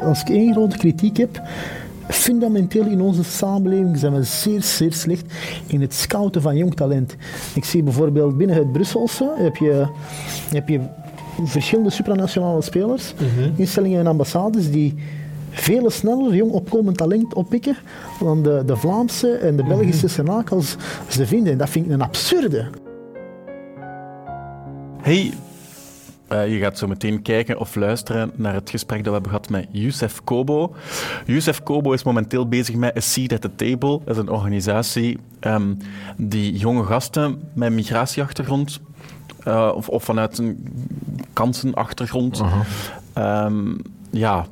Als ik één grote kritiek heb, fundamenteel in onze samenleving zijn we zeer, zeer slecht in het scouten van jong talent. Ik zie bijvoorbeeld binnen het Brusselse heb je, heb je verschillende supranationale spelers, instellingen en ambassades die veel sneller jong opkomend talent oppikken dan de, de Vlaamse en de Belgische Senaat als ze vinden. En dat vind ik een absurde. Hey, eh, je gaat zo meteen kijken of luisteren naar het gesprek dat we hebben gehad met Youssef Kobo. Youssef Kobo is momenteel bezig met A Seat at the Table. Dat is een organisatie ehm, die jonge gasten met migratieachtergrond uh, of, of, vanuit een kansenachtergrond ehm, ja,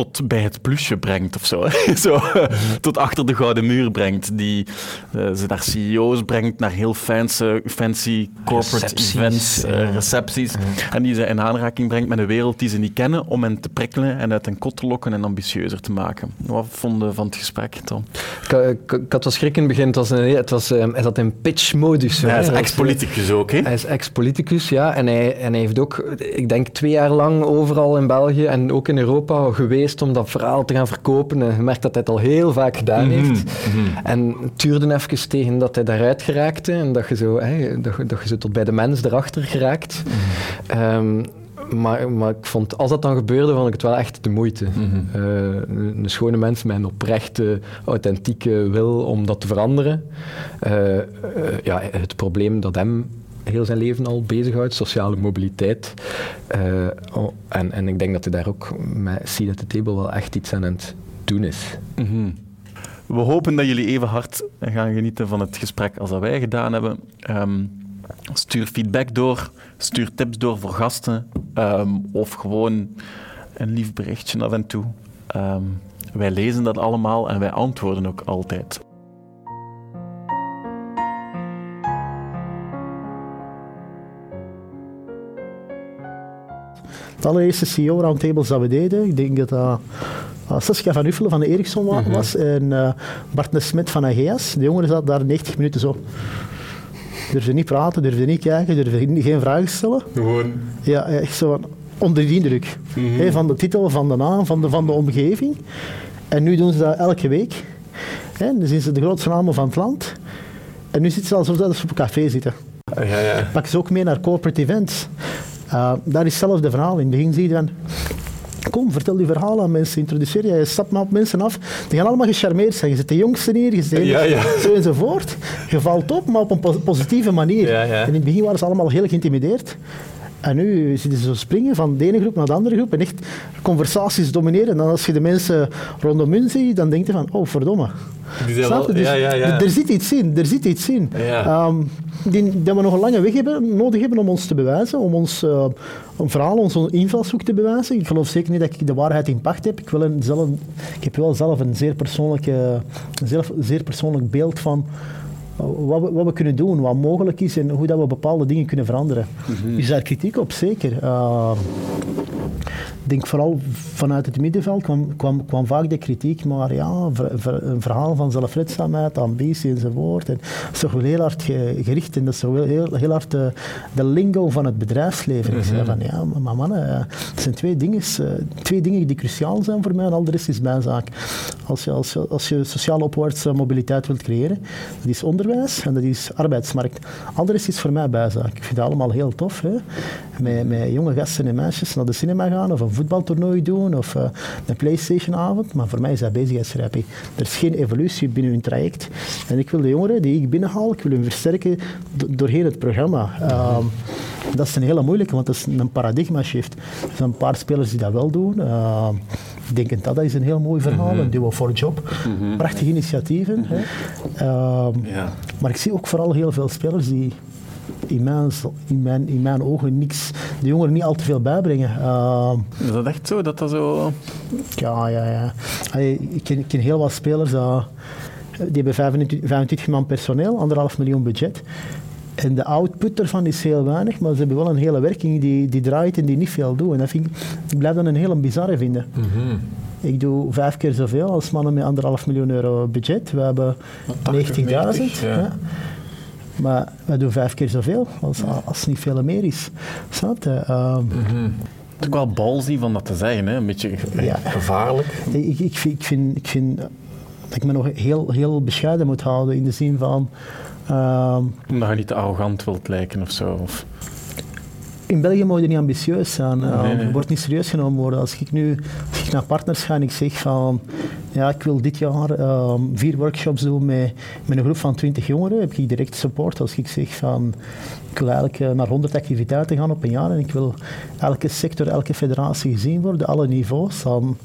tot bij het plusje brengt of zo. zo tot achter de gouden muur brengt. Die uh, ze naar CEO's brengt, naar heel fancy, fancy corporate recepties, events, uh, recepties. Ja. En die ze in aanraking brengt met een wereld die ze niet kennen, om hen te prikkelen en uit een kot te lokken en ambitieuzer te maken. Wat vonden van het gesprek, Tom? Ik, ik had wel schrik in het begin. Het was een, het was, um, hij zat in pitch-modus. Ja, hij is ex-politicus ook, hè? Hij is ex-politicus, ja. En hij, en hij heeft ook, ik denk, twee jaar lang overal in België en ook in Europa geweest om dat verhaal te gaan verkopen. En je merkt dat hij het al heel vaak gedaan Mhm, heeft. En het duurde even tegen dat hij daaruit geraakte en dat je zo, dat, je- dat je zo tot bij de mens erachter geraakt. Ehm, maar, maar ik vond, als dat dan gebeurde, vond ik het wel echt de moeite. Eh, een, een schone mens met een oprechte, authentieke wil om dat te veranderen. Eh, eh, ja, het probleem dat hem heel zijn leven al bezighoudt, sociale mobiliteit. Eh, oh, en, en ik denk dat hij daar ook met Seat at the Table wel echt iets aan het doen is. Mhm. We hopen dat jullie even hard gaan genieten van het gesprek als dat wij gedaan hebben. Ehm, stuur feedback door, stuur tips door voor gasten ehm, of gewoon een lief berichtje af en toe. Ehm, wij lezen dat allemaal en wij antwoorden ook altijd. De allereerste CEO-roundtables dat we deden, ik denk dat dat uh, Saskia van Uffelen van de Ericsson wa- was en eh Bart de Smet van Ageas. De jongeren zaten daar 90 minuten zo. Durfden niet praten, durfden niet kijken, durfden geen vragen stellen. Gewoon. Ja, echt zo van onder die indruk. Hè, van de titel, van de naam, van de, van de omgeving. En nu doen ze dat elke week. Dan zijn ze de grootste namen van het land. En nu zitten ze alsof dat ze op een café zitten. Ja, ja. Pak ze ook mee naar corporate events. Uh, daar is zelf de verhaal. In het begin zie je van... Kom, vertel die verhalen aan mensen, introduceer je, je stapt maar op mensen af. Die gaan allemaal gecharmeerd zijn. Je zit de jongste neer, je zit de Ja, ja. zo enzovoort. Je valt op, maar op een pos- positieve manier. Ja. En in het begin waren ze allemaal heel geïntimideerd. En nu zitten ze zo springen van de ene groep naar de andere groep en echt conversaties domineren. En dan als je de mensen rondom hun ziet, dan denk je van, oh verdomme. Wel- Dus ja, ja, ja. Er zit iets in, er zit iets in. Ehm, die, dat we nog een lange weg hebben, nodig hebben om ons te bewijzen, om ons eh, een verhaal, onze invalshoek te bewijzen. Ik geloof zeker niet dat ik de waarheid in pacht heb. Ik, wil een, zelf, ik heb wel zelf een zeer, persoonlijke, zelf, zeer persoonlijk beeld van wat we, wat we kunnen doen, wat mogelijk is en hoe dat we bepaalde dingen kunnen veranderen. Is daar kritiek op? Zeker. Eh, denk vooral vanuit het middenveld kwam, kwam, kwam vaak de kritiek, maar ja, ver- ver- een verhaal van zelfredzaamheid, ambitie enzovoort. En dat is toch wel heel hard ge- gericht en dat is toch wel heel, heel hard de, de lingo van het bedrijfsleven. Ik zei van ja, maar, mannen, eh, het zijn twee dingen, eh, twee dingen die cruciaal zijn voor mij en al de rest is bijzaak. Als je, als je, als je sociale opwaartse mobiliteit wilt creëren, dat is onderwijs en dat is arbeidsmarkt. Al de rest is voor mij bijzaak. Ik vind dat allemaal heel tof. Hè? Met, met jonge gasten en meisjes naar de cinema gaan of een voetbaltoernooi doen of eh, een Playstation-avond. Maar voor mij is dat bezigheidstherapie. Er is geen evolutie binnen hun traject. En ik wil de jongeren die ik binnenhaal, ik wil hun versterken do- doorheen het programma. Ehm, dat is een hele moeilijke, want dat is een paradigma-shift. Er zijn een paar spelers die dat wel doen. Ehm, ik denk dat dat is een heel mooi verhaal, een duo for job. Prachtige initiatieven. Hè. Ehm, Ja. maar ik zie ook vooral heel veel spelers die in mijn, in mijn, in mijn ogen niks, de jongeren niet al te veel bijbrengen. Ehm, Is dat echt zo? Dat dat zo... ja, ja, ja. Allee, ik, ken, ik ken heel wat spelers dat, die hebben 25, 25 man personeel, anderhalf miljoen budget. En de output ervan is heel weinig, maar ze hebben wel een hele werking die, die draait en die niet veel doet. En dat vind ik, ik blijf dat een hele bizarre vinden. Ik doe vijf keer zoveel als mannen met anderhalf miljoen euro budget. We hebben 90.000. 90, ja. ja. Maar wij doen vijf keer zoveel als, als het niet veel meer is. Snap je? Ehm, Het is ook wel balzie van dat te zeggen, hè? een beetje Ja. gevaarlijk. Ik, ik, vind, ik, vind, ik vind dat ik me nog heel, heel bescheiden moet houden in de zin van. ehm, Omdat je niet te arrogant wilt lijken of zo. Of... in België moet je niet ambitieus zijn. Ehm, Nee, nee. Je wordt niet serieus genomen worden. Als ik nu als ik naar partners ga en ik zeg van ja, ik wil dit jaar ehm, vier workshops doen met, met een groep van 20 jongeren, heb ik direct support. Als ik zeg van ik wil eigenlijk eh, naar 100 activiteiten gaan op een jaar en ik wil elke sector, elke federatie gezien worden, alle niveaus, dan,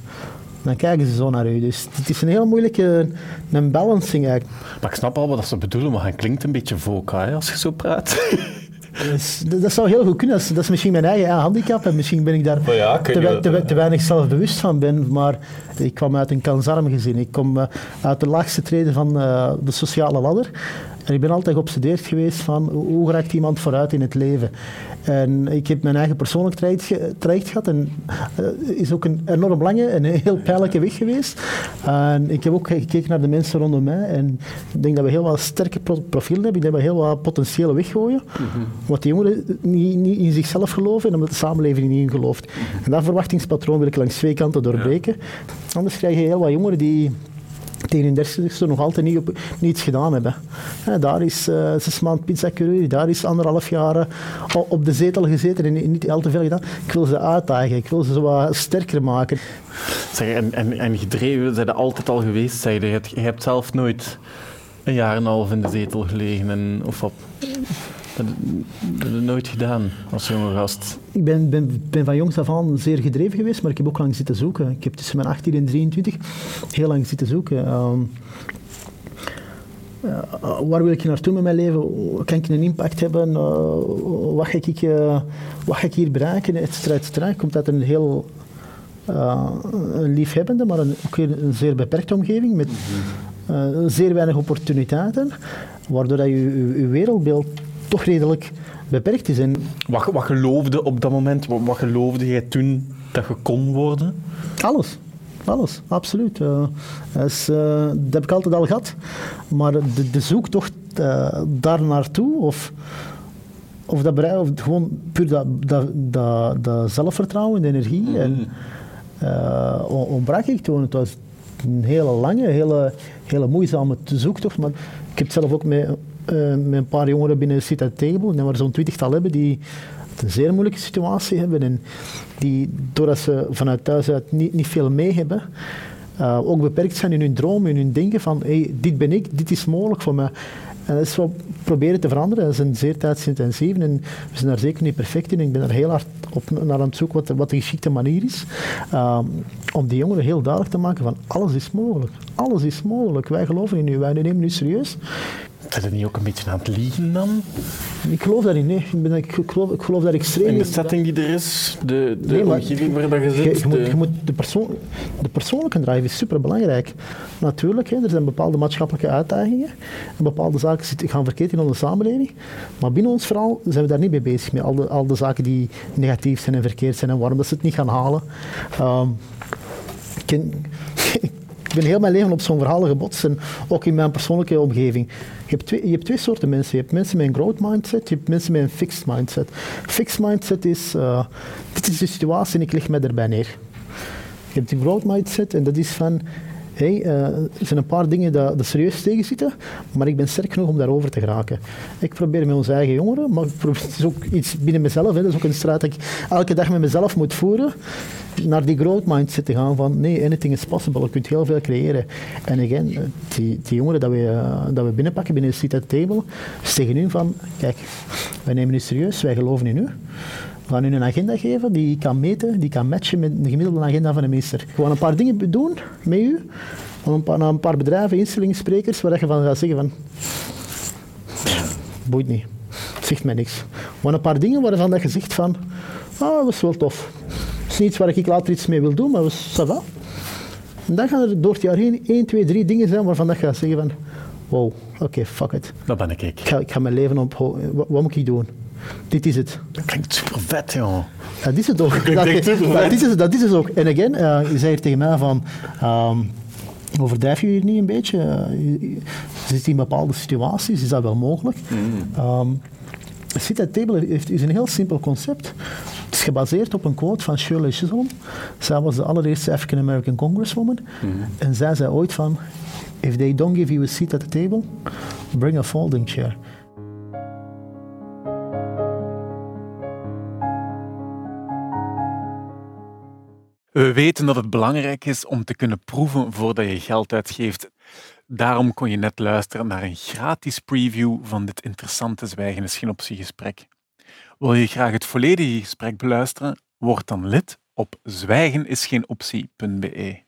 dan kijken ze zo naar u. Dus het is een heel moeilijke een balancing eigenlijk. Maar ik snap al wat ze bedoelen, maar het klinkt een beetje voca als je zo praat. Dus dat, dat zou heel goed kunnen. Dat is, dat is misschien mijn eigen handicap en misschien ben ik daar ja, te, te, te weinig zelfbewust van ben. Maar ik kwam uit een kansarm gezin. Ik kom eh, uit de laagste treden van eh, de sociale ladder. En ik ben altijd geobsedeerd geweest van hoe raakt iemand vooruit in het leven. En ik heb mijn eigen persoonlijk traject, ge- traject gehad. En uh, is ook een enorm lange en een heel pijnlijke weg geweest. En ik heb ook gekeken naar de mensen rondom mij. En ik denk dat we heel wat sterke pro- profielen hebben. Ik denk dat we heel wat potentiële weggooien. Wat die jongeren niet, niet in zichzelf geloven en omdat de samenleving niet in gelooft. En dat verwachtingspatroon wil ik langs twee kanten doorbreken. Anders krijg je heel wat jongeren die tegen hun dertigste nog altijd niet op, niets gedaan hebben. Daar is eh, zes maand pizzacoureur, daar is anderhalf jaar eh, op de zetel gezeten en niet al te veel gedaan. Ik wil ze uitdagen, ik wil ze wat sterker maken. Zeg, en, en, en gedreven zijn er altijd al geweest, zeg je. Hebt, zelf nooit een jaar en een half in de zetel gelegen en, of wat. Dat heb je nooit gedaan als jonge gast. Ik ben, ben, ben van jongs af aan zeer gedreven geweest, maar ik heb ook lang zitten zoeken. Ik heb tussen mijn 18 en 23 heel lang zitten zoeken. Ehm, eh, waar wil ik naartoe met mijn leven? Kan ik een impact hebben? Eh, wat, ga ik, eh, wat ga ik hier bereiken? Et cetera, et cetera. Ik kom uit een heel een liefhebbende, maar een, ook weer een zeer beperkte omgeving met eh, zeer weinig opportuniteiten, waardoor dat je, je, je wereldbeeld toch redelijk beperkt is. En Wat, wat geloofde op dat moment, wat, wat geloofde jij toen dat je kon worden? Alles. Alles, absoluut. Eh, is, eh, dat heb ik altijd al gehad. Maar de, de zoektocht eh, daar naartoe, of, of, dat bereik, of gewoon puur dat, dat, dat, dat zelfvertrouwen, de energie, en, eh, on- ontbrak ik toen. Het was een hele lange, hele, hele moeizame zoektocht. Maar ik heb zelf ook met, eh, met een paar jongeren binnen Sit at Table, en waar zo'n twintigtal hebben, die een zeer moeilijke situatie hebben en die, doordat ze vanuit thuis uit niet, niet veel mee hebben, eh, ook beperkt zijn in hun droom, in hun denken van hey, dit ben ik, dit is mogelijk voor mij. En dat is wat we proberen te veranderen. Dat is een zeer tijdsintensief en we zijn daar zeker niet perfect in. Ik ben er heel hard op naar aan het zoeken wat de, wat de geschikte manier is. ehm, om die jongeren heel duidelijk te maken van alles is mogelijk. Alles is mogelijk. Wij geloven in u, wij nemen u serieus. Zijn er niet ook een beetje aan het liegen dan? Ik geloof daarin, nee. Ik, ben, ik, geloof, ik geloof extreem In de in. setting die er is, de, de Nee, maar omgeving waar dat je Je, zit. je moet, de- je moet de, persoon, de persoonlijke drive is superbelangrijk. Natuurlijk, hè, er zijn bepaalde maatschappelijke uitdagingen. En bepaalde zaken zitten, gaan verkeerd in onze samenleving. Maar binnen ons verhaal zijn we daar niet mee bezig. Met al de, al de zaken die negatief zijn en verkeerd zijn en waarom dat ze het niet gaan halen. Ehm, ken- ben heel mijn leven op zo'n verhalen gebotst. En ook in mijn persoonlijke omgeving. Je hebt, twee, je hebt twee soorten mensen. Je hebt mensen met een growth mindset, je hebt mensen met een fixed mindset. Fixed mindset is, eh, dit is de situatie en ik leg mij erbij neer. Je hebt een growth mindset en dat is van, hey, eh, er zijn een paar dingen dat, dat serieus tegenzitten, maar ik ben sterk genoeg om daarover te geraken. Ik probeer met onze eigen jongeren, maar het is ook iets binnen mezelf, hè, dat is ook een strijd dat ik elke dag met mezelf moet voeren, naar die growth mindset te gaan van, nee, anything is possible, je kunt heel veel creëren. En again, eh, die, die jongeren dat we, eh, binnenpakken binnen de at Table, zeggen nu van, kijk, wij nemen u serieus, wij geloven in u. Gaan u een agenda geven die kan meten, die kan matchen met de gemiddelde agenda van een meester. Gewoon een paar dingen doen met u, een paar, een paar bedrijven, instellingen, sprekers, waar je van gaat zeggen van... Boeit niet. Zegt mij niks. Maar een paar dingen waarvan dat je zegt van... Ah, dat is wel tof. Het is niet iets waar ik later iets mee wil doen, maar ça va. En dan gaan er door het jaar heen 1, 2, 3 dingen zijn waarvan dat je gaat zeggen van... Wow, oké, fuck it. Dat ben ik. Ik ga, ik ga mijn leven op... Wat, wat moet ik doen? Dit is het. Dat klinkt super vet, joh. Dat is het ook. Dat, dat, is het, dat is het ook. En again, eh, je zei hier tegen mij van... ehm overdrijf je hier niet een beetje? Eh, zit in bepaalde situaties, is dat wel mogelijk? Mm. Ehm, Sit at table heeft, is een heel simpel concept. Het is gebaseerd op een quote van Shirley Chisholm. Zij was de allereerste African American Congresswoman. En zij zei ooit van, if they don't give you a seat at the table, bring a folding chair. We weten dat het belangrijk is om te kunnen proeven voordat je geld uitgeeft. Daarom kon je net luisteren naar een gratis preview van dit interessante Zwijgen is geen optiegesprek. Wil je graag het volledige gesprek beluisteren? Word dan lid op zwijgenisgeenoptie.be.